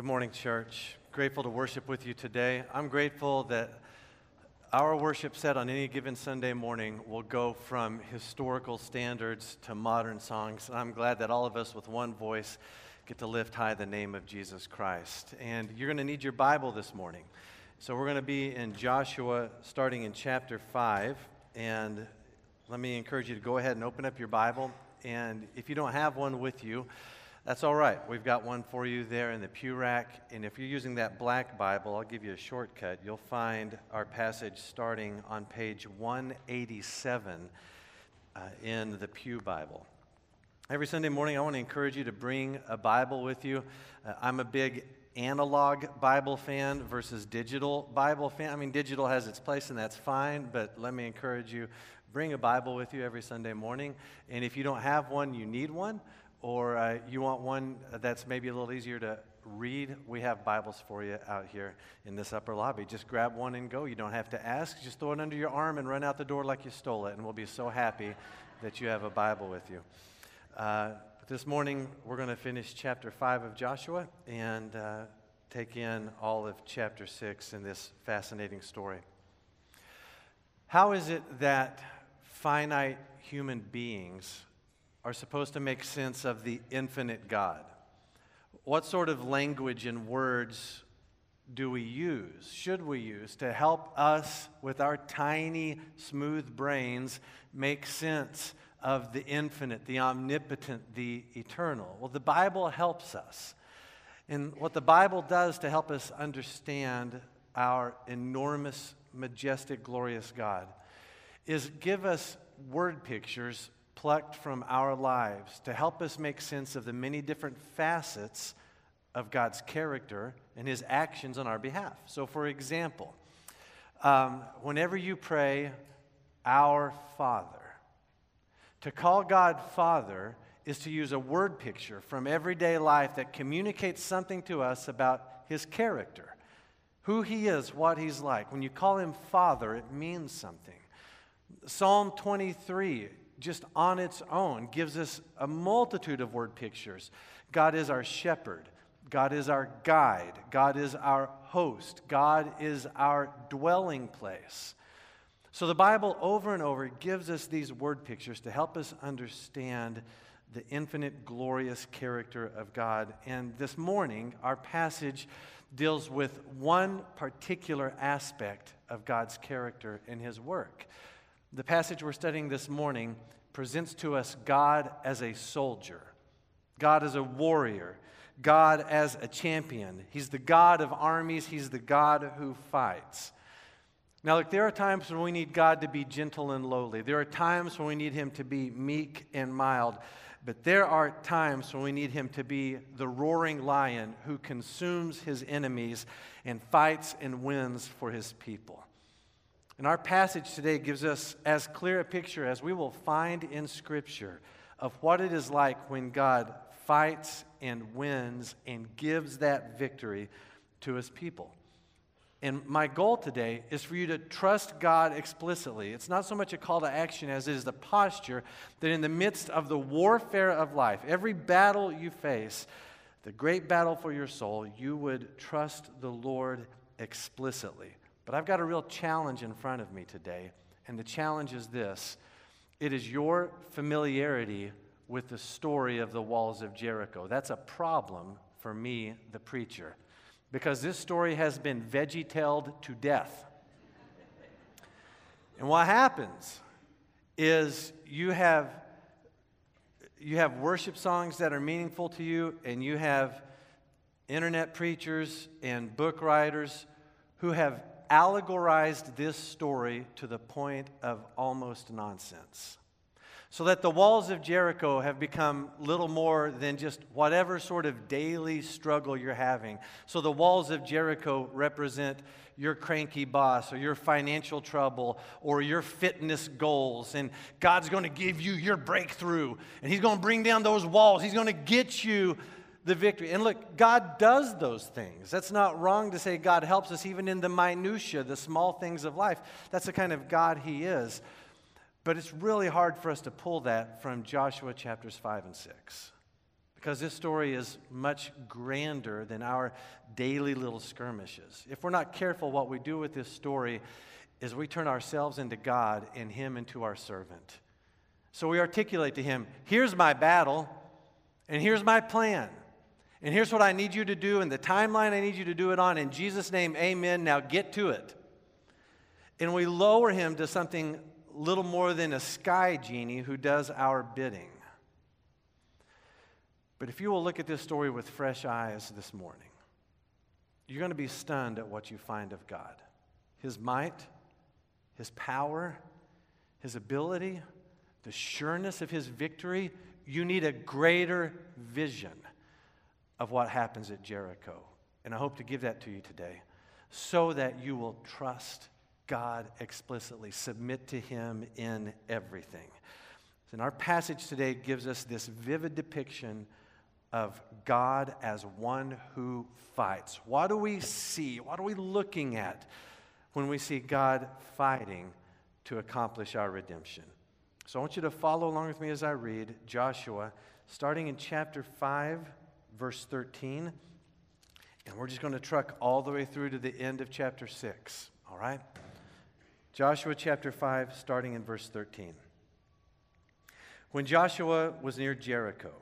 Good morning, church. Grateful to worship with you today. I'm grateful that our worship set on any given Sunday morning will go from historical standards to modern songs. And I'm glad that all of us with one voice get to lift high the name of Jesus Christ. And you're going to need your Bible this morning. So we're going to be in Joshua starting in chapter 5. And let me encourage you to go ahead and open up your Bible. And if you don't have one with you, that's all right. We've got one for you there in the pew rack. And if you're using that black Bible, I'll give you a shortcut. You'll find our passage starting on page 187 uh, in the Pew Bible. Every Sunday morning, I want to encourage you to bring a Bible with you. Uh, I'm a big analog Bible fan versus digital Bible fan. I mean, digital has its place and that's fine, but let me encourage you bring a Bible with you every Sunday morning. And if you don't have one, you need one or uh, you want one that's maybe a little easier to read, we have Bibles for you out here in this upper lobby. Just grab one and go. You don't have to ask. Just throw it under your arm and run out the door like you stole it, and we'll be so happy that you have a Bible with you. Uh, this morning, we're going to finish chapter 5 of Joshua and uh, take in all of chapter 6 in this fascinating story. How is it that finite human beings are supposed to make sense of the infinite God. What sort of language and words do we use, should we use, to help us with our tiny, smooth brains make sense of the infinite, the omnipotent, the eternal? Well, the Bible helps us. And what the Bible does to help us understand our enormous, majestic, glorious God is give us word pictures plucked from our lives to help us make sense of the many different facets of God's character and his actions on our behalf. So, for example, um, whenever you pray, Our Father, to call God Father is to use a word picture from everyday life that communicates something to us about his character, who he is, what he's like. When you call him Father, it means something. Psalm 23 just on its own gives us a multitude of word pictures. God is our shepherd. God is our guide. God is our host. God is our dwelling place. So the Bible over and over gives us these word pictures to help us understand the infinite, glorious character of God. And this morning, our passage deals with one particular aspect of God's character in His work. The passage we're studying this morning presents to us God as a soldier, God as a warrior, God as a champion. He's the God of armies, He's the God who fights. Now, look, there are times when we need God to be gentle and lowly. There are times when we need Him to be meek and mild. But there are times when we need Him to be the roaring lion who consumes His enemies and fights and wins for His people. And our passage today gives us as clear a picture as we will find in Scripture of what it is like when God fights and wins and gives that victory to his people. And my goal today is for you to trust God explicitly. It's not so much a call to action as it is the posture that in the midst of the warfare of life, every battle you face, the great battle for your soul, you would trust the Lord explicitly. But I've got a real challenge in front of me today, and the challenge is this it is your familiarity with the story of the walls of Jericho. That's a problem for me, the preacher, because this story has been veggie tailed to death. and what happens is you have you have worship songs that are meaningful to you and you have internet preachers and book writers who have allegorized this story to the point of almost nonsense. So that the walls of Jericho have become little more than just whatever sort of daily struggle you're having. So the walls of Jericho represent your cranky boss or your financial trouble or your fitness goals. And God's going to give you your breakthrough. And He's going to bring down those walls. He's going to get you the victory. And look, God does those things. That's not wrong to say God helps us even in the minutiae, the small things of life. That's the kind of God He is. But it's really hard for us to pull that from Joshua chapters 5 and 6. because this story is much grander than our daily little skirmishes. If we're not careful, what we do with this story is we turn ourselves into God and Him into our servant. So we articulate to Him, here's my battle, and here's my plan. And here's what I need you to do, and the timeline I need you to do it on. In Jesus' name, amen. Now get to it. And we lower him to something little more than a sky genie who does our bidding. But if you will look at this story with fresh eyes this morning, you're going to be stunned at what you find of God His might, His power, His ability, the sureness of His victory. You need a greater vision of what happens at Jericho. And I hope to give that to you today so that you will trust God explicitly, submit to Him in everything. And our passage today gives us this vivid depiction of God as one who fights. What do we see? What are we looking at when we see God fighting to accomplish our redemption? So I want you to follow along with me as I read Joshua, starting in chapter 5, verse 13. And we're just going to truck all the way through to the end of chapter 6. All right? Joshua chapter 5, starting in verse 13. When Joshua was near Jericho,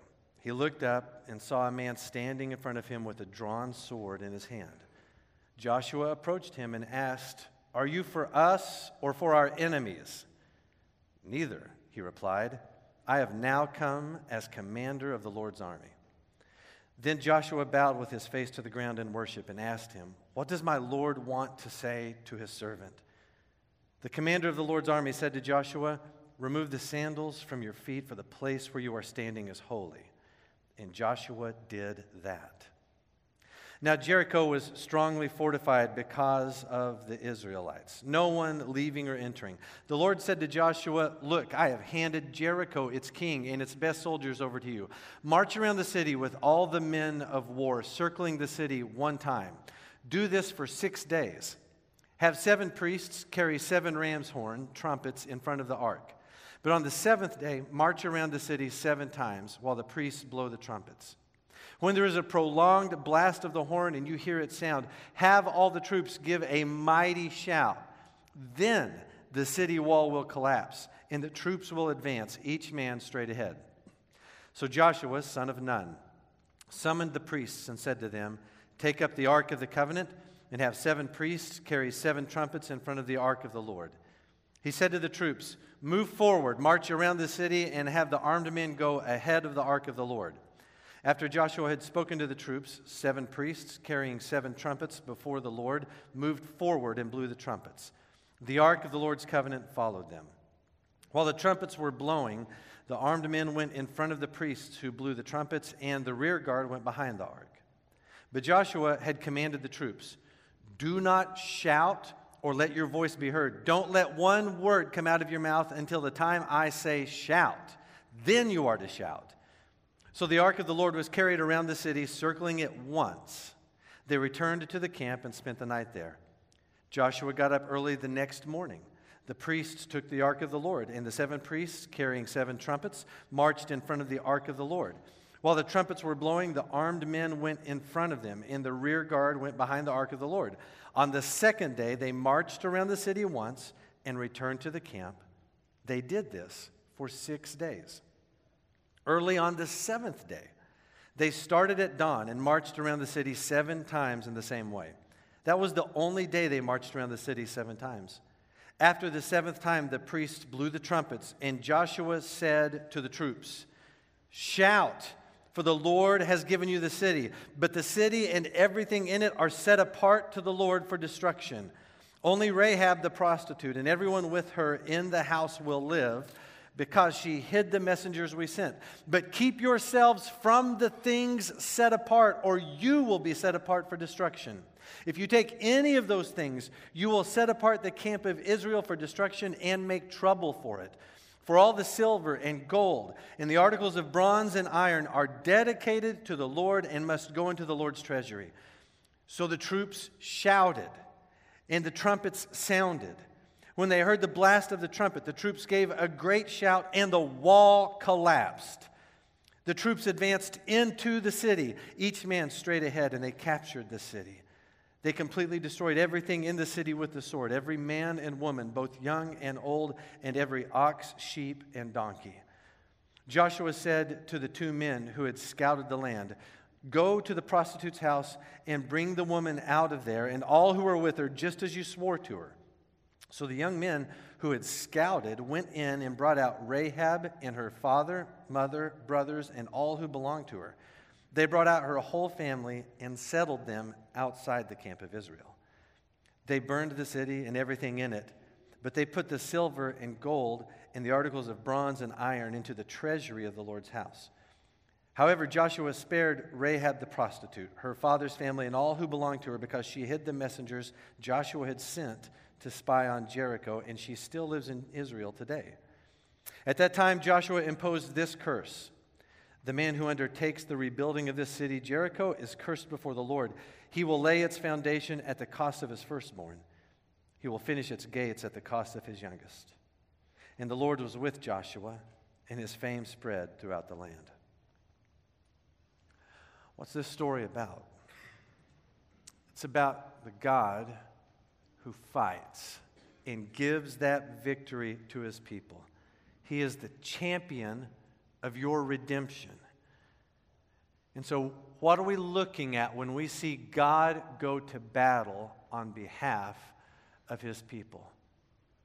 he looked up and saw a man standing in front of him with a drawn sword in his hand. Joshua approached him and asked, Are you for us or for our enemies? Neither, he replied. I have now come as commander of the Lord's army. Then Joshua bowed with his face to the ground in worship and asked him, What does my Lord want to say to his servant? The commander of the Lord's army said to Joshua, Remove the sandals from your feet, for the place where you are standing is holy. And Joshua did that. Now, Jericho was strongly fortified because of the Israelites, no one leaving or entering. The Lord said to Joshua, Look, I have handed Jericho, its king, and its best soldiers over to you. March around the city with all the men of war, circling the city one time. Do this for six days. Have seven priests carry seven ram's horn trumpets in front of the ark. But on the seventh day, march around the city seven times while the priests blow the trumpets. When there is a prolonged blast of the horn and you hear it sound, have all the troops give a mighty shout. Then the city wall will collapse and the troops will advance, each man straight ahead. So Joshua, son of Nun, summoned the priests and said to them, Take up the ark of the covenant and have seven priests carry seven trumpets in front of the ark of the Lord. He said to the troops, Move forward, march around the city, and have the armed men go ahead of the ark of the Lord. After Joshua had spoken to the troops, seven priests carrying seven trumpets before the Lord moved forward and blew the trumpets. The ark of the Lord's covenant followed them. While the trumpets were blowing, the armed men went in front of the priests who blew the trumpets, and the rear guard went behind the ark. But Joshua had commanded the troops Do not shout or let your voice be heard. Don't let one word come out of your mouth until the time I say shout. Then you are to shout. So the ark of the Lord was carried around the city, circling it once. They returned to the camp and spent the night there. Joshua got up early the next morning. The priests took the ark of the Lord, and the seven priests, carrying seven trumpets, marched in front of the ark of the Lord. While the trumpets were blowing, the armed men went in front of them, and the rear guard went behind the ark of the Lord. On the second day, they marched around the city once and returned to the camp. They did this for six days. Early on the seventh day, they started at dawn and marched around the city seven times in the same way. That was the only day they marched around the city seven times. After the seventh time, the priests blew the trumpets, and Joshua said to the troops, Shout, for the Lord has given you the city. But the city and everything in it are set apart to the Lord for destruction. Only Rahab the prostitute and everyone with her in the house will live because she hid the messengers we sent. But keep yourselves from the things set apart, or you will be set apart for destruction. If you take any of those things, you will set apart the camp of Israel for destruction and make trouble for it. For all the silver and gold and the articles of bronze and iron are dedicated to the Lord and must go into the Lord's treasury. So the troops shouted, and the trumpets sounded. When they heard the blast of the trumpet, the troops gave a great shout, and the wall collapsed. The troops advanced into the city, each man straight ahead, and they captured the city. They completely destroyed everything in the city with the sword every man and woman, both young and old, and every ox, sheep, and donkey. Joshua said to the two men who had scouted the land, Go to the prostitute's house and bring the woman out of there, and all who are with her, just as you swore to her. So the young men who had scouted went in and brought out Rahab and her father, mother, brothers, and all who belonged to her. They brought out her whole family and settled them outside the camp of Israel. They burned the city and everything in it, but they put the silver and gold and the articles of bronze and iron into the treasury of the Lord's house. However, Joshua spared Rahab the prostitute, her father's family, and all who belonged to her because she hid the messengers Joshua had sent to spy on Jericho, and she still lives in Israel today. At that time, Joshua imposed this curse The man who undertakes the rebuilding of this city, Jericho, is cursed before the Lord. He will lay its foundation at the cost of his firstborn, he will finish its gates at the cost of his youngest. And the Lord was with Joshua, and his fame spread throughout the land. What's this story about? It's about the God who fights and gives that victory to his people. He is the champion of your redemption. And so, what are we looking at when we see God go to battle on behalf of his people?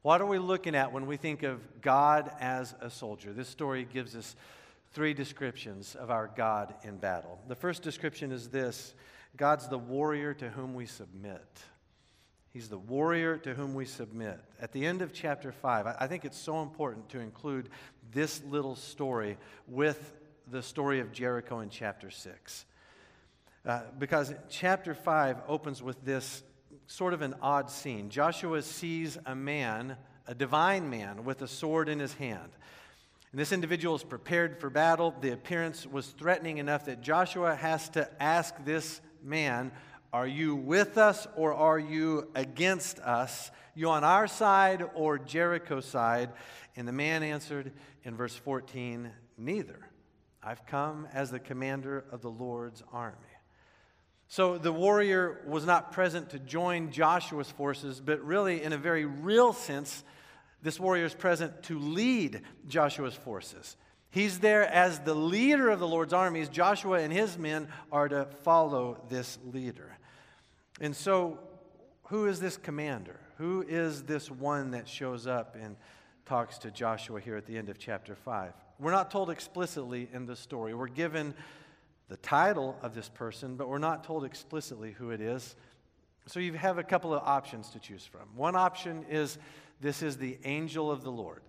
What are we looking at when we think of God as a soldier? This story gives us three descriptions of our God in battle. The first description is this God's the warrior to whom we submit. He's the warrior to whom we submit. At the end of chapter 5, I think it's so important to include this little story with the story of Jericho in chapter 6. Uh, because chapter 5 opens with this sort of an odd scene. Joshua sees a man, a divine man, with a sword in his hand. And this individual is prepared for battle. The appearance was threatening enough that Joshua has to ask this man, are you with us or are you against us? You on our side or Jericho's side? And the man answered in verse 14, Neither. I've come as the commander of the Lord's army. So the warrior was not present to join Joshua's forces, but really, in a very real sense, this warrior is present to lead Joshua's forces. He's there as the leader of the Lord's armies. Joshua and his men are to follow this leader. And so, who is this commander? Who is this one that shows up and talks to Joshua here at the end of chapter 5? We're not told explicitly in the story. We're given the title of this person, but we're not told explicitly who it is. So you have a couple of options to choose from. One option is this is the angel of the Lord.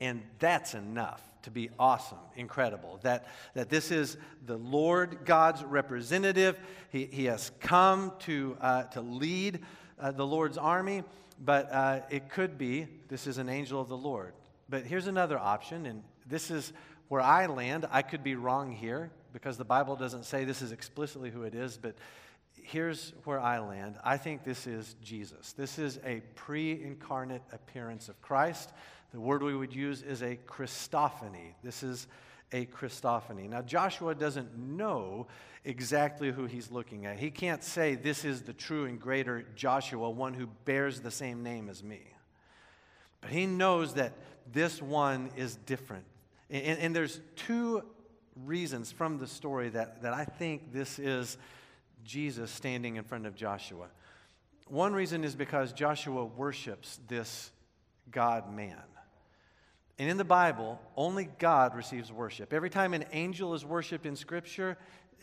And that's enough to be awesome, incredible. That, that this is the Lord God's representative. He, he has come to, uh, to lead uh, the Lord's army, but uh, it could be this is an angel of the Lord. But here's another option, and this is where I land. I could be wrong here because the Bible doesn't say this is explicitly who it is, but here's where I land. I think this is Jesus. This is a pre incarnate appearance of Christ. The word we would use is a Christophany. This is a Christophany. Now, Joshua doesn't know exactly who he's looking at. He can't say, This is the true and greater Joshua, one who bears the same name as me. But he knows that this one is different. And, and there's two reasons from the story that, that I think this is Jesus standing in front of Joshua. One reason is because Joshua worships this God man. And in the Bible, only God receives worship. Every time an angel is worshiped in Scripture,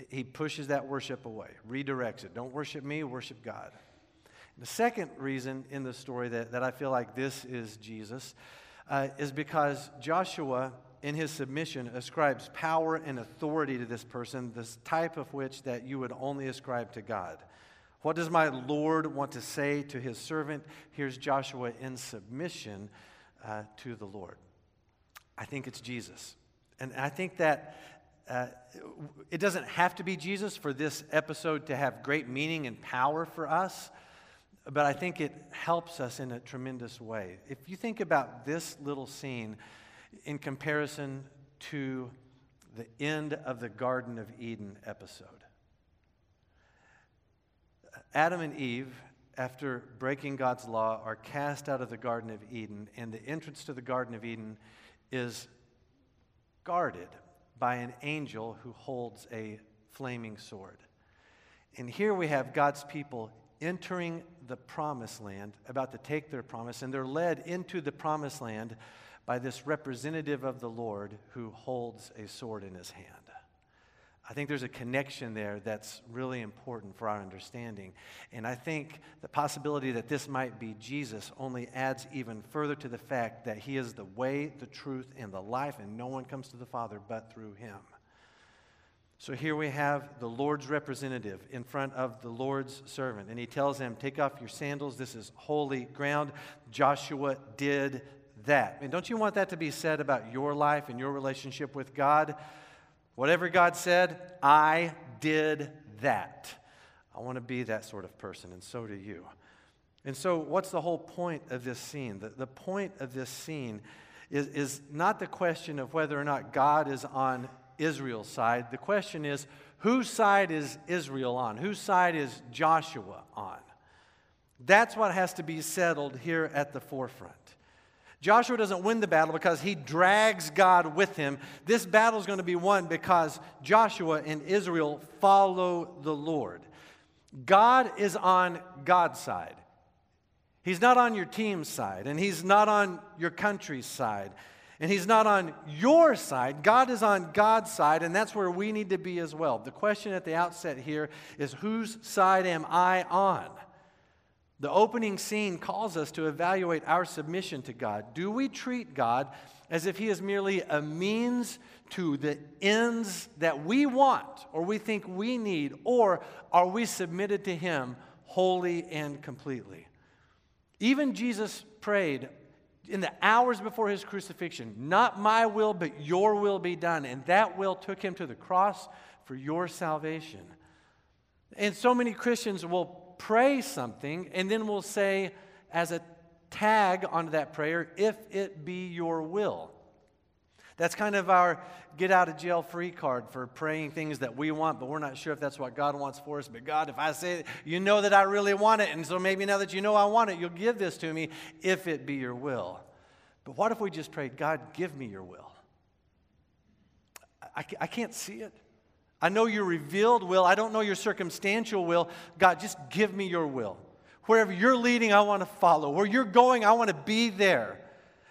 he pushes that worship away, redirects it. Don't worship me, worship God. The second reason in the story that, that I feel like this is Jesus uh, is because Joshua, in his submission, ascribes power and authority to this person, this type of which that you would only ascribe to God. What does my Lord want to say to his servant? Here's Joshua in submission uh, to the Lord. I think it's Jesus. And I think that uh, it doesn't have to be Jesus for this episode to have great meaning and power for us, but I think it helps us in a tremendous way. If you think about this little scene in comparison to the end of the Garden of Eden episode. Adam and Eve, after breaking God's law, are cast out of the Garden of Eden, and the entrance to the Garden of Eden is guarded by an angel who holds a flaming sword. And here we have God's people entering the promised land, about to take their promise, and they're led into the promised land by this representative of the Lord who holds a sword in his hand. I think there's a connection there that's really important for our understanding. And I think the possibility that this might be Jesus only adds even further to the fact that he is the way, the truth, and the life, and no one comes to the Father but through him. So here we have the Lord's representative in front of the Lord's servant, and he tells him, Take off your sandals. This is holy ground. Joshua did that. And don't you want that to be said about your life and your relationship with God? Whatever God said, I did that. I want to be that sort of person, and so do you. And so, what's the whole point of this scene? The, the point of this scene is, is not the question of whether or not God is on Israel's side. The question is, whose side is Israel on? Whose side is Joshua on? That's what has to be settled here at the forefront. Joshua doesn't win the battle because he drags God with him. This battle is going to be won because Joshua and Israel follow the Lord. God is on God's side. He's not on your team's side, and He's not on your country's side, and He's not on your side. God is on God's side, and that's where we need to be as well. The question at the outset here is whose side am I on? The opening scene calls us to evaluate our submission to God. Do we treat God as if He is merely a means to the ends that we want or we think we need, or are we submitted to Him wholly and completely? Even Jesus prayed in the hours before his crucifixion, Not my will, but your will be done. And that will took him to the cross for your salvation. And so many Christians will pray something, and then we'll say, as a tag onto that prayer, if it be your will. That's kind of our get out of jail free card for praying things that we want, but we're not sure if that's what God wants for us. But God, if I say it, you know that I really want it, and so maybe now that you know I want it, you'll give this to me if it be your will. But what if we just prayed, God, give me your will? I, I can't see it. I know your revealed will. I don't know your circumstantial will. God, just give me your will. Wherever you're leading, I want to follow. Where you're going, I want to be there.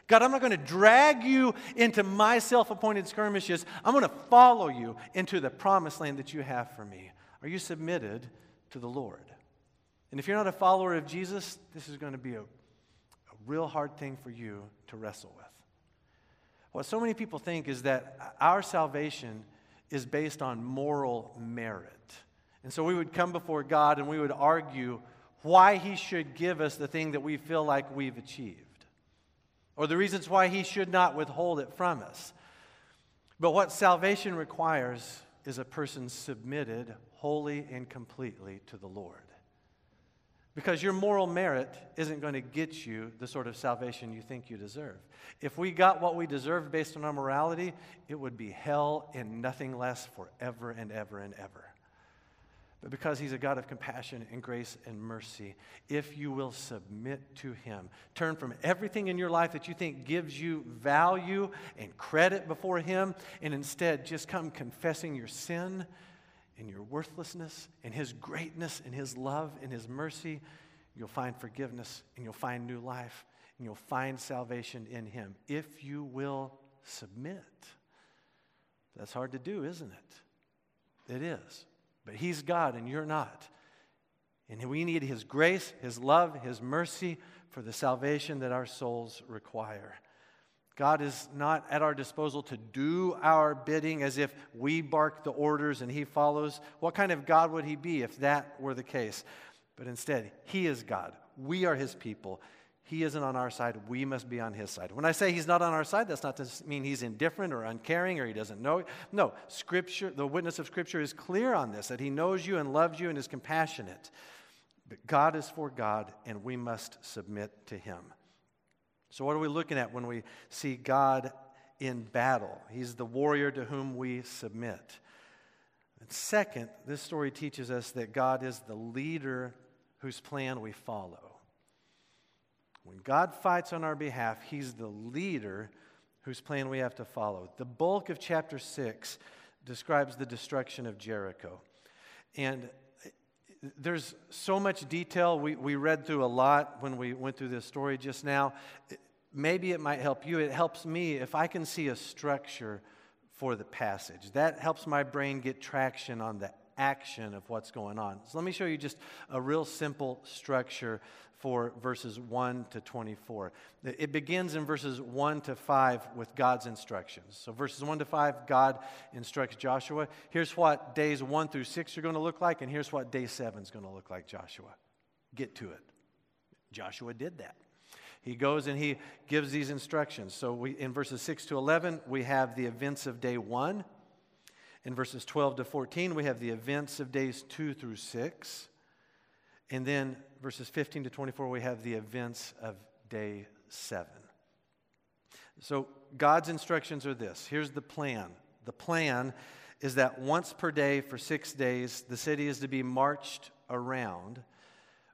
God, I'm not going to drag you into my self appointed skirmishes. I'm going to follow you into the promised land that you have for me. Are you submitted to the Lord? And if you're not a follower of Jesus, this is going to be a, a real hard thing for you to wrestle with. What so many people think is that our salvation is based on moral merit. And so we would come before God and we would argue why He should give us the thing that we feel like we've achieved, or the reasons why He should not withhold it from us. But what salvation requires is a person submitted wholly and completely to the Lord. Because your moral merit isn't going to get you the sort of salvation you think you deserve. If we got what we deserve based on our morality, it would be hell and nothing less forever and ever and ever. But because He's a God of compassion and grace and mercy, if you will submit to Him, turn from everything in your life that you think gives you value and credit before Him, and instead just come confessing your sin and your worthlessness in His greatness in His love in His mercy, you'll find forgiveness and you'll find new life and you'll find salvation in Him if you will submit. That's hard to do, isn't it? It is. But He's God and you're not. And we need His grace, His love, His mercy for the salvation that our souls require. God is not at our disposal to do our bidding as if we bark the orders and He follows. What kind of God would He be if that were the case? But instead, He is God. We are His people. He isn't on our side. We must be on His side. When I say He's not on our side, that's not to mean He's indifferent or uncaring or He doesn't know. No, Scripture, the witness of Scripture is clear on this that He knows you and loves you and is compassionate. But God is for God, and we must submit to Him. So, what are we looking at when we see God in battle. He's the warrior to whom we submit. And second, this story teaches us that God is the leader whose plan we follow. When God fights on our behalf, He's the leader whose plan we have to follow. The bulk of chapter 6 describes the destruction of Jericho. And there's so much detail. We, we read through a lot when we went through this story just now. Maybe it might help you. It helps me if I can see a structure for the passage. That helps my brain get traction on the action of what's going on. So let me show you just a real simple structure for verses 1 to 24. It begins in verses 1 to 5 with God's instructions. So, verses 1 to 5, God instructs Joshua. Here's what days 1 through 6 are going to look like, and here's what day 7 is going to look like, Joshua. Get to it. Joshua did that. He goes and he gives these instructions. So, we, in verses 6 to 11, we have the events of day 1. In verses 12 to 14, we have the events of days 2 through 6. And then verses 15 to 24, we have the events of day 7. So God's instructions are this here's the plan. The plan is that once per day for six days, the city is to be marched around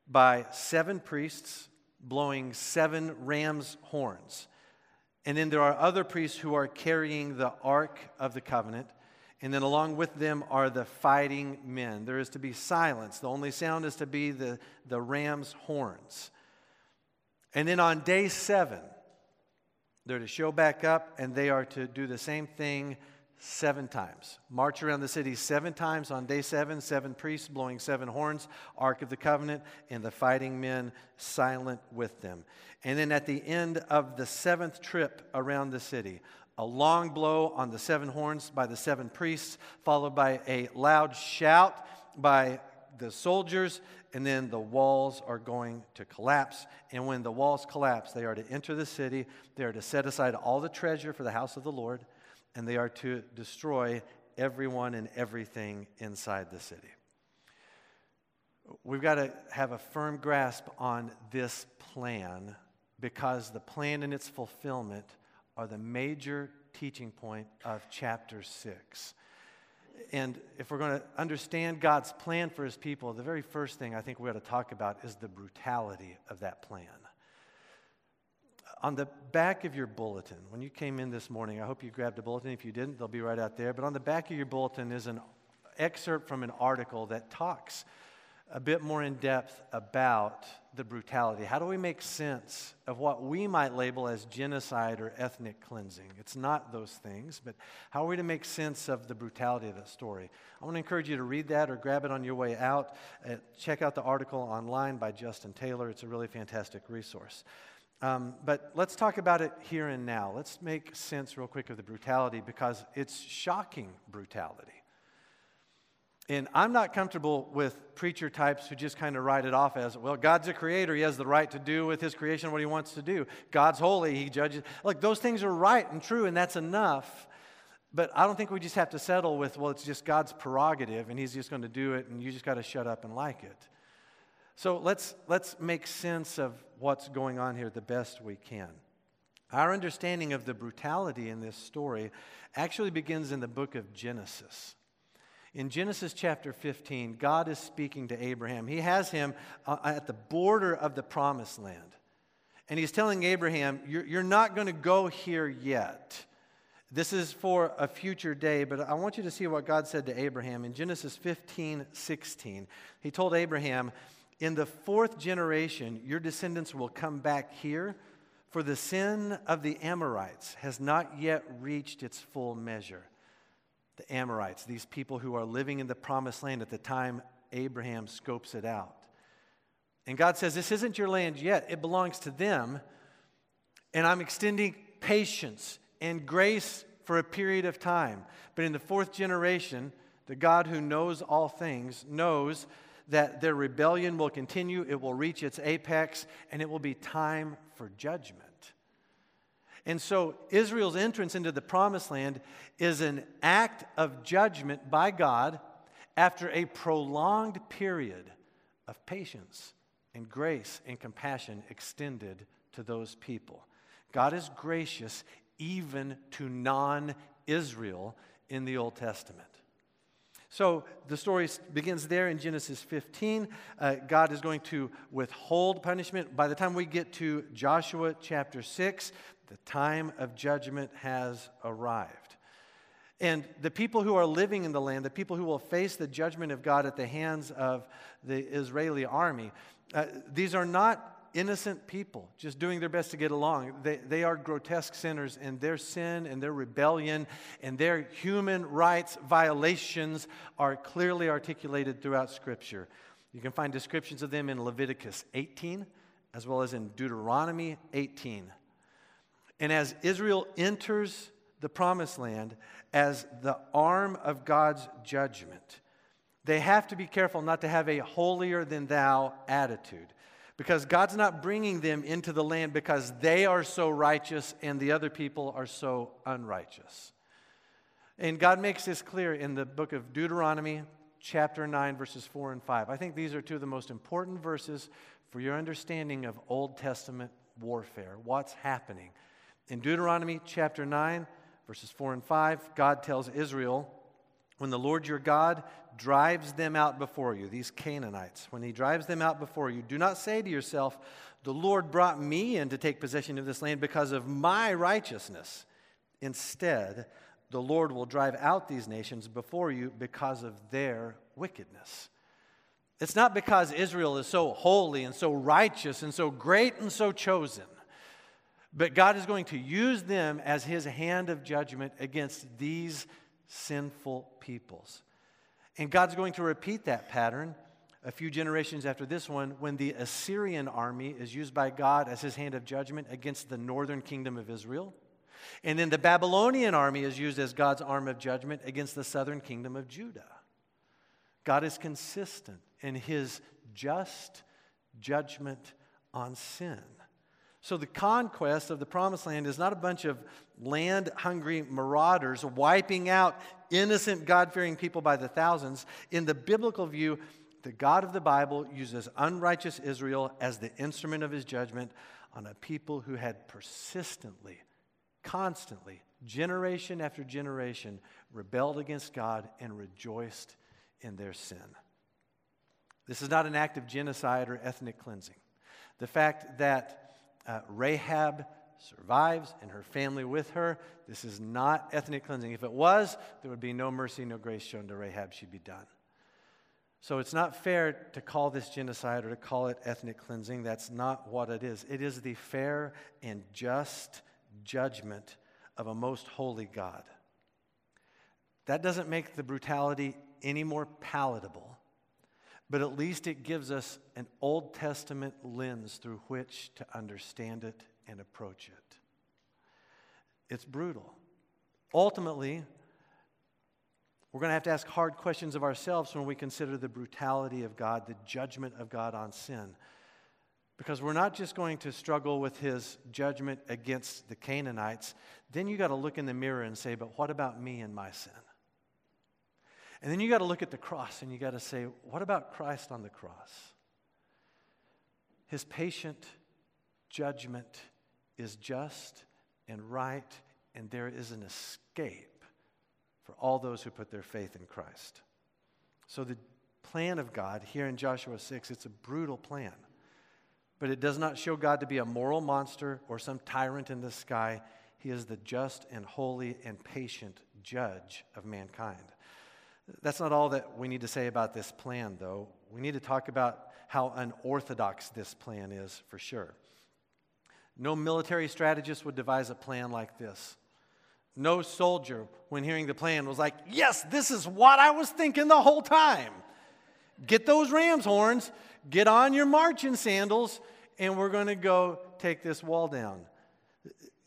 by seven priests blowing seven ram's horns. And then there are other priests who are carrying the Ark of the Covenant. And then along with them are the fighting men. There is to be silence. The only sound is to be the, the ram's horns. And then on day seven, they're to show back up and they are to do the same thing seven times. March around the city seven times on day seven, seven priests blowing seven horns, Ark of the Covenant, and the fighting men silent with them. And then at the end of the seventh trip around the city, a long blow on the seven horns by the seven priests, followed by a loud shout by the soldiers, and then the walls are going to collapse. And when the walls collapse, they are to enter the city, they are to set aside all the treasure for the house of the Lord, and they are to destroy everyone and everything inside the city. We've got to have a firm grasp on this plan because the plan and its fulfillment are the major teaching point of chapter 6. And if we're going to understand God's plan for his people, the very first thing I think we ought to talk about is the brutality of that plan. On the back of your bulletin, when you came in this morning, I hope you grabbed a bulletin. If you didn't, they'll be right out there. But on the back of your bulletin is an excerpt from an article that talks a bit more in depth about the brutality. How do we make sense of what we might label as genocide or ethnic cleansing? It's not those things, but how are we to make sense of the brutality of that story? I want to encourage you to read that or grab it on your way out. Uh, check out the article online by Justin Taylor. It's a really fantastic resource. Um, but let's talk about it here and now. Let's make sense real quick of the brutality because it's shocking brutality. And I'm not comfortable with preacher types who just kind of write it off as, well, God's a creator. He has the right to do with his creation what he wants to do. God's holy. He judges. Like, those things are right and true, and that's enough. But I don't think we just have to settle with, well, it's just God's prerogative, and he's just going to do it, and you just got to shut up and like it. So let's, let's make sense of what's going on here the best we can. Our understanding of the brutality in this story actually begins in the book of Genesis. In Genesis chapter 15, God is speaking to Abraham. He has him uh, at the border of the promised land. And he's telling Abraham, You're, you're not going to go here yet. This is for a future day, but I want you to see what God said to Abraham. In Genesis 15, 16, he told Abraham, In the fourth generation, your descendants will come back here, for the sin of the Amorites has not yet reached its full measure the Amorites, these people who are living in the promised land at the time Abraham scopes it out. And God says, This isn't your land yet, it belongs to them. And I'm extending patience and grace for a period of time. But in the fourth generation, the God who knows all things knows that their rebellion will continue, it will reach its apex, and it will be time for judgment. And so Israel's entrance into the promised land is an act of judgment by God after a prolonged period of patience and grace and compassion extended to those people. God is gracious even to non Israel in the Old Testament. So the story begins there in Genesis 15. Uh, God is going to withhold punishment. By the time we get to Joshua chapter 6, the time of judgment has arrived. And the people who are living in the land, the people who will face the judgment of God at the hands of the Israeli army, uh, these are not innocent people just doing their best to get along. They, they are grotesque sinners, and their sin and their rebellion and their human rights violations are clearly articulated throughout Scripture. You can find descriptions of them in Leviticus 18 as well as in Deuteronomy 18. And as Israel enters the promised land as the arm of God's judgment, they have to be careful not to have a holier than thou attitude. Because God's not bringing them into the land because they are so righteous and the other people are so unrighteous. And God makes this clear in the book of Deuteronomy, chapter 9, verses 4 and 5. I think these are two of the most important verses for your understanding of Old Testament warfare, what's happening. In Deuteronomy chapter 9, verses 4 and 5, God tells Israel, When the Lord your God drives them out before you, these Canaanites, when he drives them out before you, do not say to yourself, The Lord brought me in to take possession of this land because of my righteousness. Instead, the Lord will drive out these nations before you because of their wickedness. It's not because Israel is so holy and so righteous and so great and so chosen. But God is going to use them as his hand of judgment against these sinful peoples. And God's going to repeat that pattern a few generations after this one when the Assyrian army is used by God as his hand of judgment against the northern kingdom of Israel. And then the Babylonian army is used as God's arm of judgment against the southern kingdom of Judah. God is consistent in his just judgment on sin. So, the conquest of the promised land is not a bunch of land hungry marauders wiping out innocent, God fearing people by the thousands. In the biblical view, the God of the Bible uses unrighteous Israel as the instrument of his judgment on a people who had persistently, constantly, generation after generation, rebelled against God and rejoiced in their sin. This is not an act of genocide or ethnic cleansing. The fact that uh, Rahab survives and her family with her. This is not ethnic cleansing. If it was, there would be no mercy, no grace shown to Rahab. She'd be done. So it's not fair to call this genocide or to call it ethnic cleansing. That's not what it is. It is the fair and just judgment of a most holy God. That doesn't make the brutality any more palatable but at least it gives us an Old Testament lens through which to understand it and approach it. It's brutal. Ultimately, we're going to have to ask hard questions of ourselves when we consider the brutality of God, the judgment of God on sin. Because we're not just going to struggle with his judgment against the Canaanites, then you got to look in the mirror and say, but what about me and my sin? And then you got to look at the cross and you got to say, what about Christ on the cross? His patient judgment is just and right, and there is an escape for all those who put their faith in Christ. So, the plan of God here in Joshua 6, it's a brutal plan. But it does not show God to be a moral monster or some tyrant in the sky. He is the just and holy and patient judge of mankind. That's not all that we need to say about this plan, though. We need to talk about how unorthodox this plan is for sure. No military strategist would devise a plan like this. No soldier, when hearing the plan, was like, Yes, this is what I was thinking the whole time. Get those ram's horns, get on your marching sandals, and we're going to go take this wall down.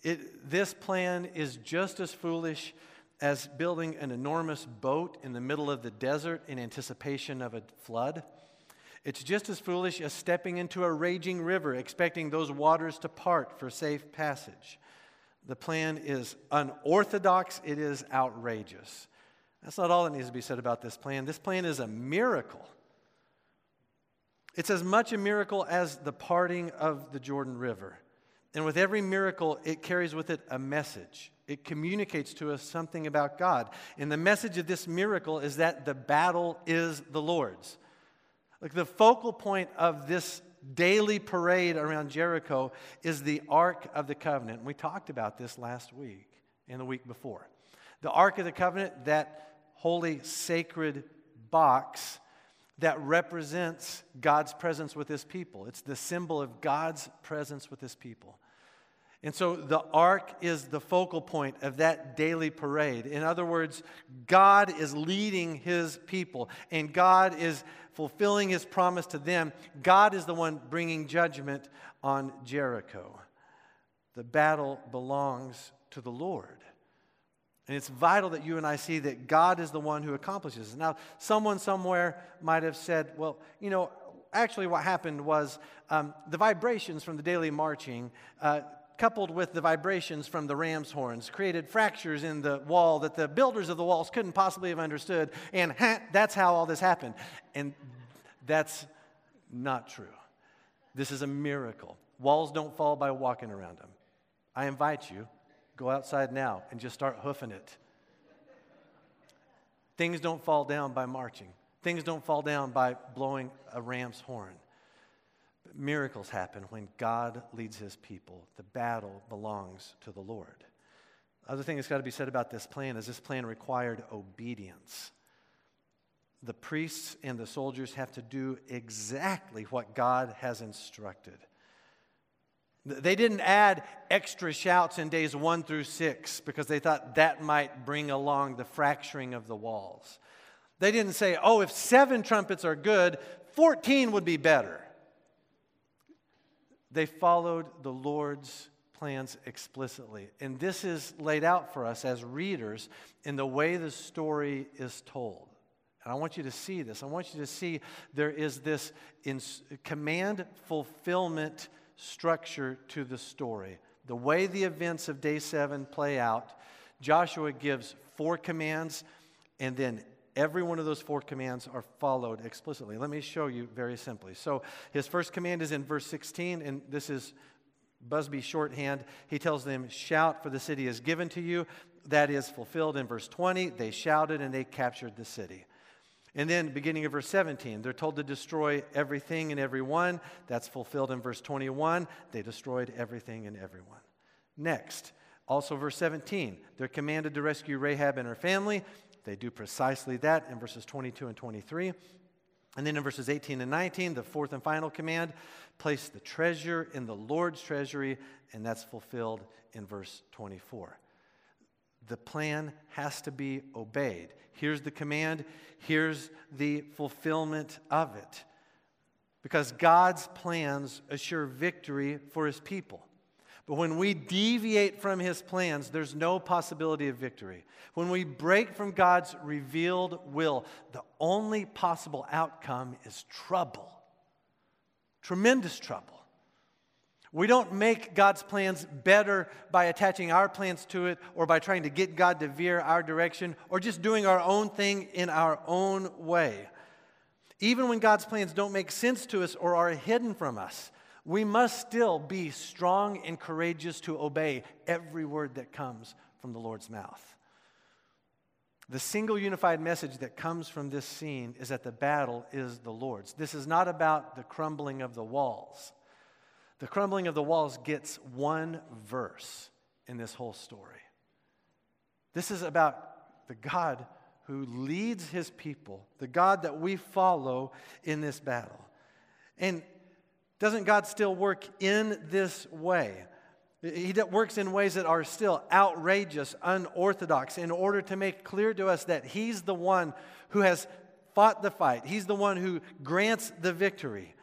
It, this plan is just as foolish as building an enormous boat in the middle of the desert in anticipation of a flood. It's just as foolish as stepping into a raging river, expecting those waters to part for safe passage. The plan is unorthodox, it is outrageous. That's not all that needs to be said about this plan. This plan is a miracle. It's as much a miracle as the parting of the Jordan River. And with every miracle, it carries with it a message. It communicates to us something about God. And the message of this miracle is that the battle is the Lord's. Like the focal point of this daily parade around Jericho is the Ark of the Covenant. We talked about this last week and the week before. The Ark of the Covenant, that holy, sacred box that represents God's presence with his people. It's the symbol of God's presence with his people. And so the ark is the focal point of that daily parade. In other words, God is leading his people, and God is fulfilling his promise to them. God is the one bringing judgment on Jericho. The battle belongs to the Lord. And it's vital that you and I see that God is the one who accomplishes. Now, someone somewhere might have said, well, you know, actually, what happened was um, the vibrations from the daily marching. Uh, coupled with the vibrations from the ram's horns, created fractures in the wall that the builders of the walls couldn't possibly have understood. And ha, that's how all this happened. And that's not true. This is a miracle. Walls don't fall by walking around them. I invite you, go outside now and just start hoofing it. Things don't fall down by marching. Things don't fall down by blowing a ram's horn. Miracles happen when God leads his people. The battle belongs to the Lord. Other thing that's got to be said about this plan is this plan required obedience. The priests and the soldiers have to do exactly what God has instructed. They didn't add extra shouts in days one through six because they thought that might bring along the fracturing of the walls. They didn't say, oh, if seven trumpets are good, 14 would be better. They followed the Lord's plans explicitly. And this is laid out for us as readers in the way the story is told. And I want you to see this. I want you to see there is this command fulfillment structure to the story. The way the events of day seven play out, Joshua gives four commands, and then Every one of those four commands are followed explicitly. Let me show you very simply. So, his first command is in verse 16, and this is Busby shorthand. He tells them, Shout, for the city is given to you. That is fulfilled in verse 20. They shouted and they captured the city. And then, beginning of verse 17, they're told to destroy everything and everyone. That's fulfilled in verse 21. They destroyed everything and everyone. Next, also verse 17, they're commanded to rescue Rahab and her family. They do precisely that in verses 22 and 23. And then in verses 18 and 19, the fourth and final command place the treasure in the Lord's treasury, and that's fulfilled in verse 24. The plan has to be obeyed. Here's the command, here's the fulfillment of it. Because God's plans assure victory for his people. But when we deviate from his plans, there's no possibility of victory. When we break from God's revealed will, the only possible outcome is trouble. Tremendous trouble. We don't make God's plans better by attaching our plans to it or by trying to get God to veer our direction or just doing our own thing in our own way. Even when God's plans don't make sense to us or are hidden from us, we must still be strong and courageous to obey every word that comes from the Lord's mouth. The single unified message that comes from this scene is that the battle is the Lord's. This is not about the crumbling of the walls. The crumbling of the walls gets one verse in this whole story. This is about the God who leads his people, the God that we follow in this battle. And doesn't God still work in this way? He works in ways that are still outrageous, unorthodox, in order to make clear to us that He's the one who has fought the fight. He's the one who grants the victory.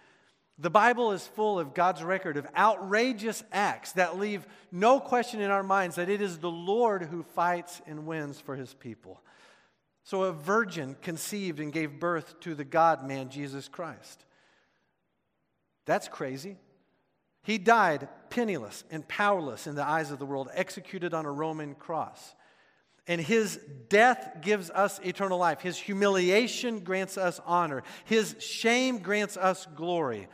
The Bible is full of God's record of outrageous acts that leave no question in our minds that it is the Lord who fights and wins for His people. So, a virgin conceived and gave birth to the God man, Jesus Christ. That's crazy. He died penniless and powerless in the eyes of the world, executed on a Roman cross. And his death gives us eternal life. His humiliation grants us honor. His shame grants us glory.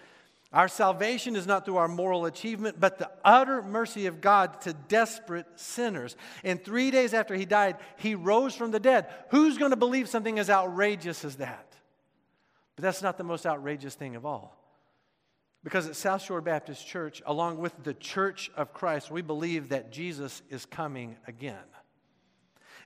Our salvation is not through our moral achievement, but the utter mercy of God to desperate sinners. And three days after he died, he rose from the dead. Who's going to believe something as outrageous as that? But that's not the most outrageous thing of all. Because at South Shore Baptist Church, along with the Church of Christ, we believe that Jesus is coming again.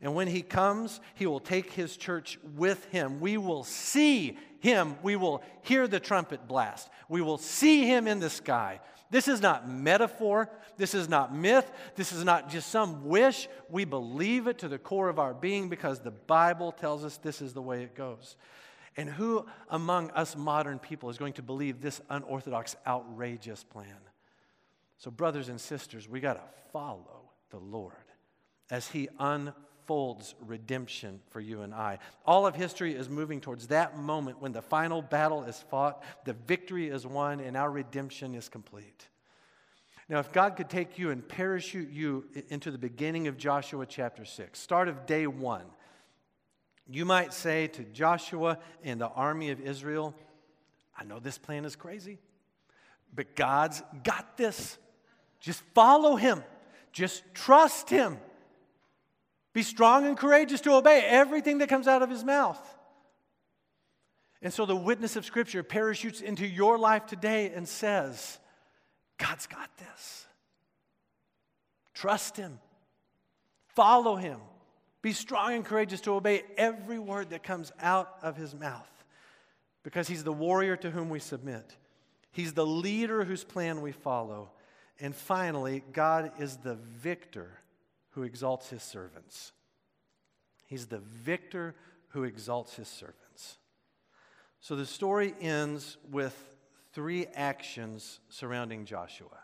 And when he comes, he will take his church with him. We will see him. We will hear the trumpet blast. We will see him in the sky. This is not metaphor. This is not myth. This is not just some wish. We believe it to the core of our being because the Bible tells us this is the way it goes. And who among us modern people is going to believe this unorthodox, outrageous plan? So, brothers and sisters, we got to follow the Lord as he unfolds redemption for you and I. All of history is moving towards that moment when the final battle is fought, the victory is won, and our redemption is complete. Now, if God could take you and parachute you into the beginning of Joshua chapter 6, start of day one, you might say to Joshua and the army of Israel, I know this plan is crazy, but God's got this. Just follow him, just trust him. Be strong and courageous to obey everything that comes out of his mouth. And so the witness of Scripture parachutes into your life today and says, God's got this. Trust Him, follow Him, be strong and courageous to obey every word that comes out of His mouth because He's the warrior to whom we submit, He's the leader whose plan we follow. And finally, God is the victor who exalts his servants. He's the victor who exalts his servants. So the story ends with three actions surrounding Joshua,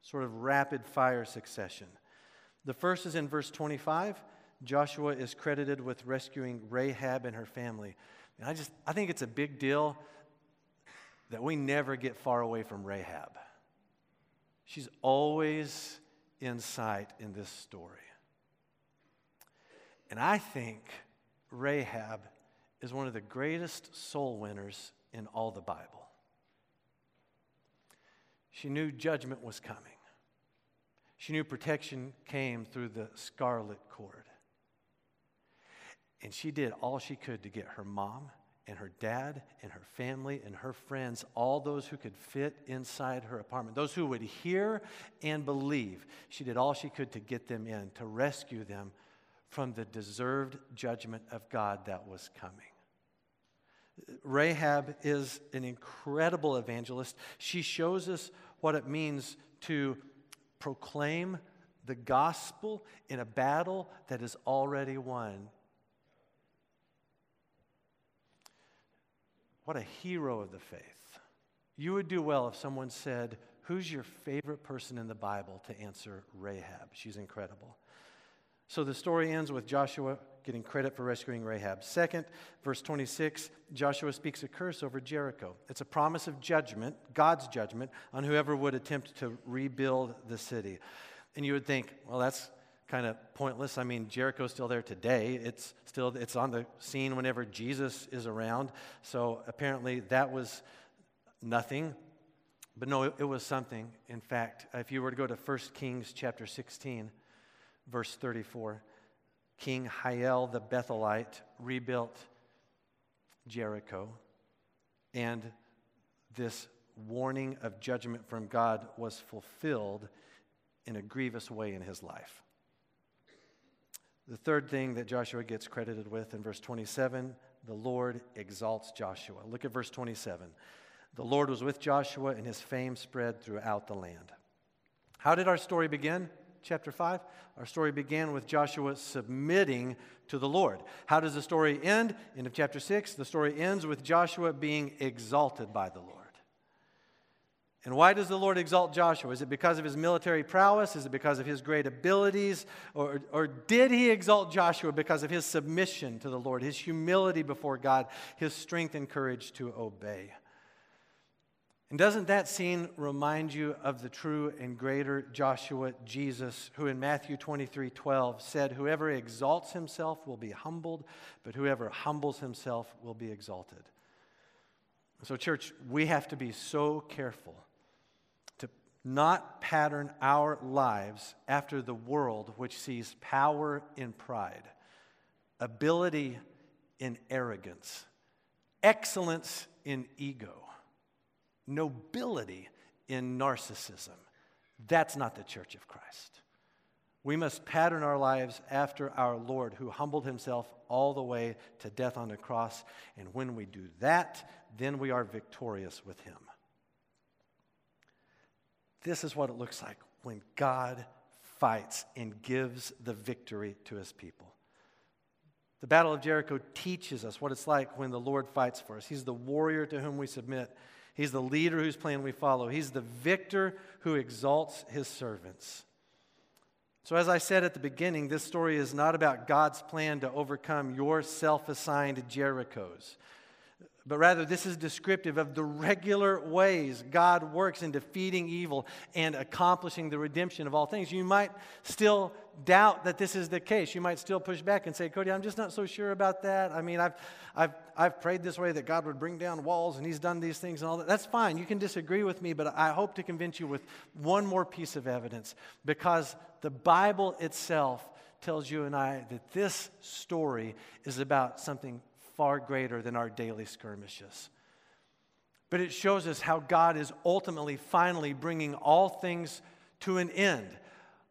sort of rapid fire succession. The first is in verse 25. Joshua is credited with rescuing Rahab and her family. And I just I think it's a big deal that we never get far away from Rahab. She's always in sight in this story. And I think Rahab is one of the greatest soul winners in all the Bible. She knew judgment was coming. She knew protection came through the scarlet cord. And she did all she could to get her mom and her dad and her family and her friends, all those who could fit inside her apartment, those who would hear and believe. She did all she could to get them in, to rescue them from the deserved judgment of God that was coming. Rahab is an incredible evangelist. She shows us what it means to proclaim the gospel in a battle that is already won. What a hero of the faith. You would do well if someone said, Who's your favorite person in the Bible to answer Rahab? She's incredible. So the story ends with Joshua getting credit for rescuing Rahab. Second, verse 26, Joshua speaks a curse over Jericho. It's a promise of judgment, God's judgment, on whoever would attempt to rebuild the city. And you would think, well, that's kind of pointless. I mean, Jericho's still there today. It's still it's on the scene whenever Jesus is around. So apparently that was nothing. But no, it, was something. In fact, if you were to go to 1 Kings chapter 16, verse 34, King Hiel the Bethelite rebuilt Jericho, and this warning of judgment from God was fulfilled in a grievous way in his life. The third thing that Joshua gets credited with in verse 27 the Lord exalts Joshua. Look at verse 27. The Lord was with Joshua, and his fame spread throughout the land. How did our story begin? Chapter 5. Our story began with Joshua submitting to the Lord. How does the story end? End of chapter 6. The story ends with Joshua being exalted by the Lord. And why does the Lord exalt Joshua? Is it because of his military prowess? Is it because of his great abilities? Or, or did he exalt Joshua because of his submission to the Lord, his humility before God, his strength and courage to obey? And doesn't that scene remind you of the true and greater Joshua, Jesus, who in Matthew 23 12 said, Whoever exalts himself will be humbled, but whoever humbles himself will be exalted? So, church, we have to be so careful not pattern our lives after the world which sees power in pride, ability in arrogance, excellence in ego, nobility in narcissism. That's not the church of Christ. We must pattern our lives after our Lord, who humbled himself all the way to death on the cross. And when we do that, then we are victorious with him. This is what it looks like when God fights and gives the victory to his people. The Battle of Jericho teaches us what it's like when the Lord fights for us. He's the warrior to whom we submit, He's the leader whose plan we follow, He's the victor who exalts His servants. So, as I said at the beginning, this story is not about God's plan to overcome your self assigned Jerichos but rather this is descriptive of the regular ways God works in defeating evil and accomplishing the redemption of all things. You might still doubt that this is the case. You might still push back and say, Cody, I'm just not so sure about that. I mean, I've, I've, I've prayed this way that God would bring down walls and He's done these things and all that. That's fine. You can disagree with me, but I hope to convince you with one more piece of evidence because the Bible itself tells you and I that this story is about something far greater than our daily skirmishes. But it shows us how God is ultimately, finally bringing all things to an end.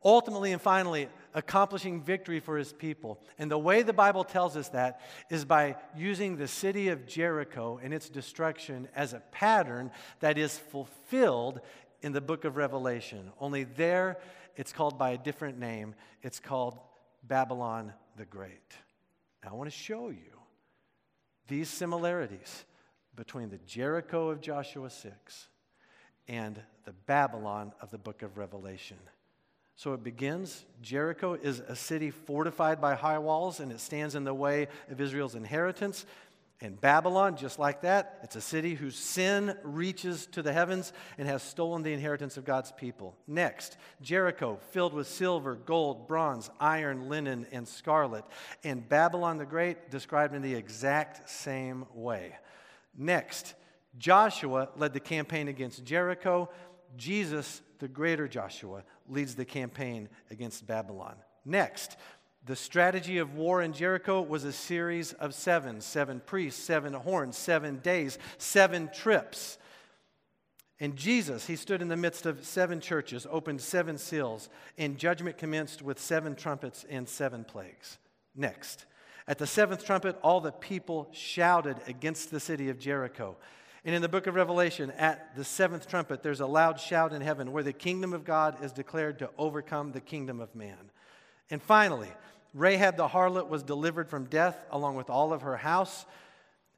Ultimately and finally, accomplishing victory for his people. And the way the Bible tells us that is by using the city of Jericho and its destruction as a pattern that is fulfilled in the book of Revelation. Only there, it's called by a different name. It's called Babylon the Great. Now, I want to show you these similarities between the Jericho of Joshua 6 and the Babylon of the book of Revelation. So it begins Jericho is a city fortified by high walls, and it stands in the way of Israel's inheritance. And Babylon, just like that, it's a city whose sin reaches to the heavens and has stolen the inheritance of God's people. Next, Jericho, filled with silver, gold, bronze, iron, linen, and scarlet. And Babylon the Great, described in the exact same way. Next, Joshua led the campaign against Jericho. Jesus, the greater Joshua, leads the campaign against Babylon. Next, the strategy of war in Jericho was a series of seven seven priests, seven horns, seven days, seven trips. And Jesus, he stood in the midst of seven churches, opened seven seals, and judgment commenced with seven trumpets and seven plagues. Next, at the seventh trumpet, all the people shouted against the city of Jericho. And in the book of Revelation, at the seventh trumpet, there's a loud shout in heaven where the kingdom of God is declared to overcome the kingdom of man. And finally, Rahab the harlot was delivered from death along with all of her house.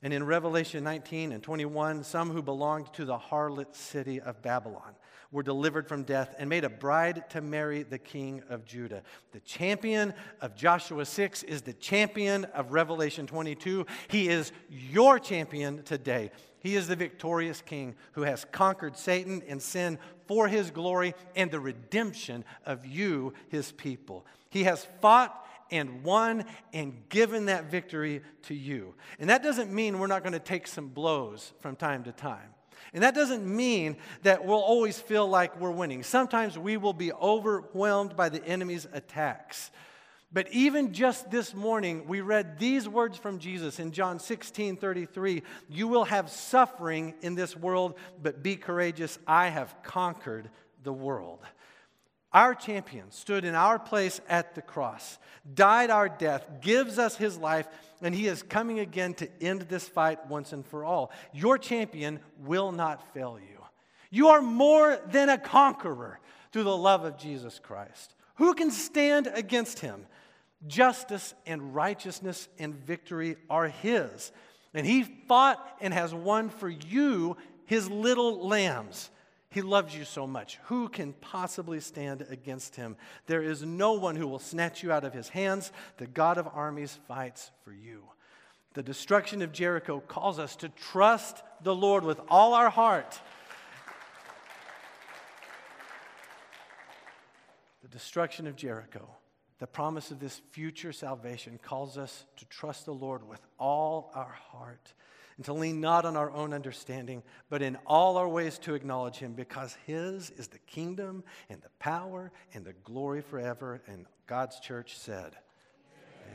And in Revelation 19 and 21, some who belonged to the harlot city of Babylon were delivered from death and made a bride to marry the king of Judah. The champion of Joshua 6 is the champion of Revelation 22. He is your champion today. He is the victorious king who has conquered Satan and sin for his glory and the redemption of you, his people. He has fought and won and given that victory to you. And that doesn't mean we're not going to take some blows from time to time. And that doesn't mean that we'll always feel like we're winning. Sometimes we will be overwhelmed by the enemy's attacks. But even just this morning, we read these words from Jesus in John 16 33. You will have suffering in this world, but be courageous. I have conquered the world. Our champion stood in our place at the cross, died our death, gives us his life, and he is coming again to end this fight once and for all. Your champion will not fail you. You are more than a conqueror through the love of Jesus Christ. Who can stand against him? Justice and righteousness and victory are his. And he fought and has won for you, his little lambs. He loves you so much. Who can possibly stand against him? There is no one who will snatch you out of his hands. The God of armies fights for you. The destruction of Jericho calls us to trust the Lord with all our heart. The destruction of Jericho, the promise of this future salvation, calls us to trust the Lord with all our heart and to lean not on our own understanding, but in all our ways to acknowledge him, because his is the kingdom and the power and the glory forever. And God's church said,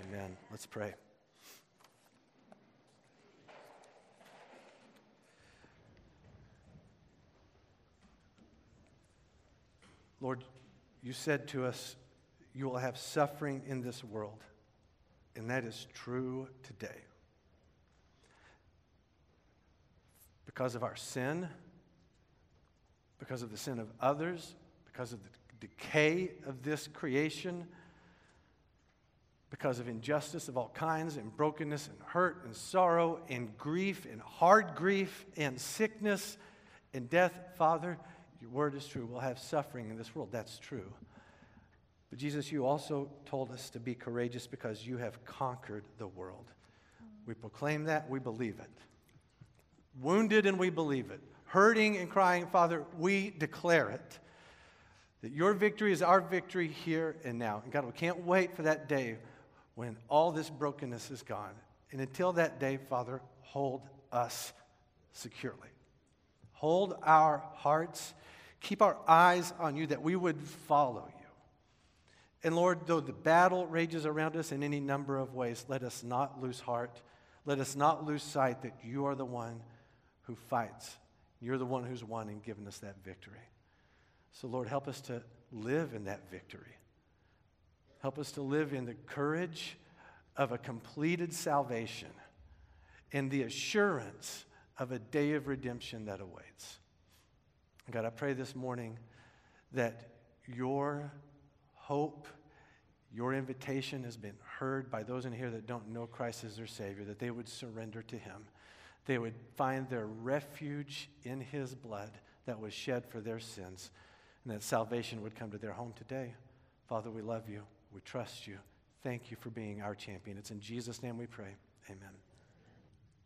Amen. Amen. Let's pray. Lord, you said to us, You will have suffering in this world. And that is true today. Because of our sin, because of the sin of others, because of the decay of this creation, because of injustice of all kinds, and brokenness, and hurt, and sorrow, and grief, and hard grief, and sickness, and death, Father, your word is true. We'll have suffering in this world. That's true. But Jesus, you also told us to be courageous because you have conquered the world. We proclaim that, we believe it. Wounded and we believe it. Hurting and crying, Father, we declare it. That your victory is our victory here and now. And God, we can't wait for that day when all this brokenness is gone. And until that day, Father, hold us securely. Hold our hearts Keep our eyes on you that we would follow you. And Lord, though the battle rages around us in any number of ways, let us not lose heart. Let us not lose sight that you are the one who fights. You're the one who's won and given us that victory. So, Lord, help us to live in that victory. Help us to live in the courage of a completed salvation and the assurance of a day of redemption that awaits. God, I pray this morning that your hope, your invitation has been heard by those in here that don't know Christ as their Savior, that they would surrender to Him. They would find their refuge in His blood that was shed for their sins, and that salvation would come to their home today. Father, we love you. We trust you. Thank you for being our champion. It's in Jesus' name we pray. Amen.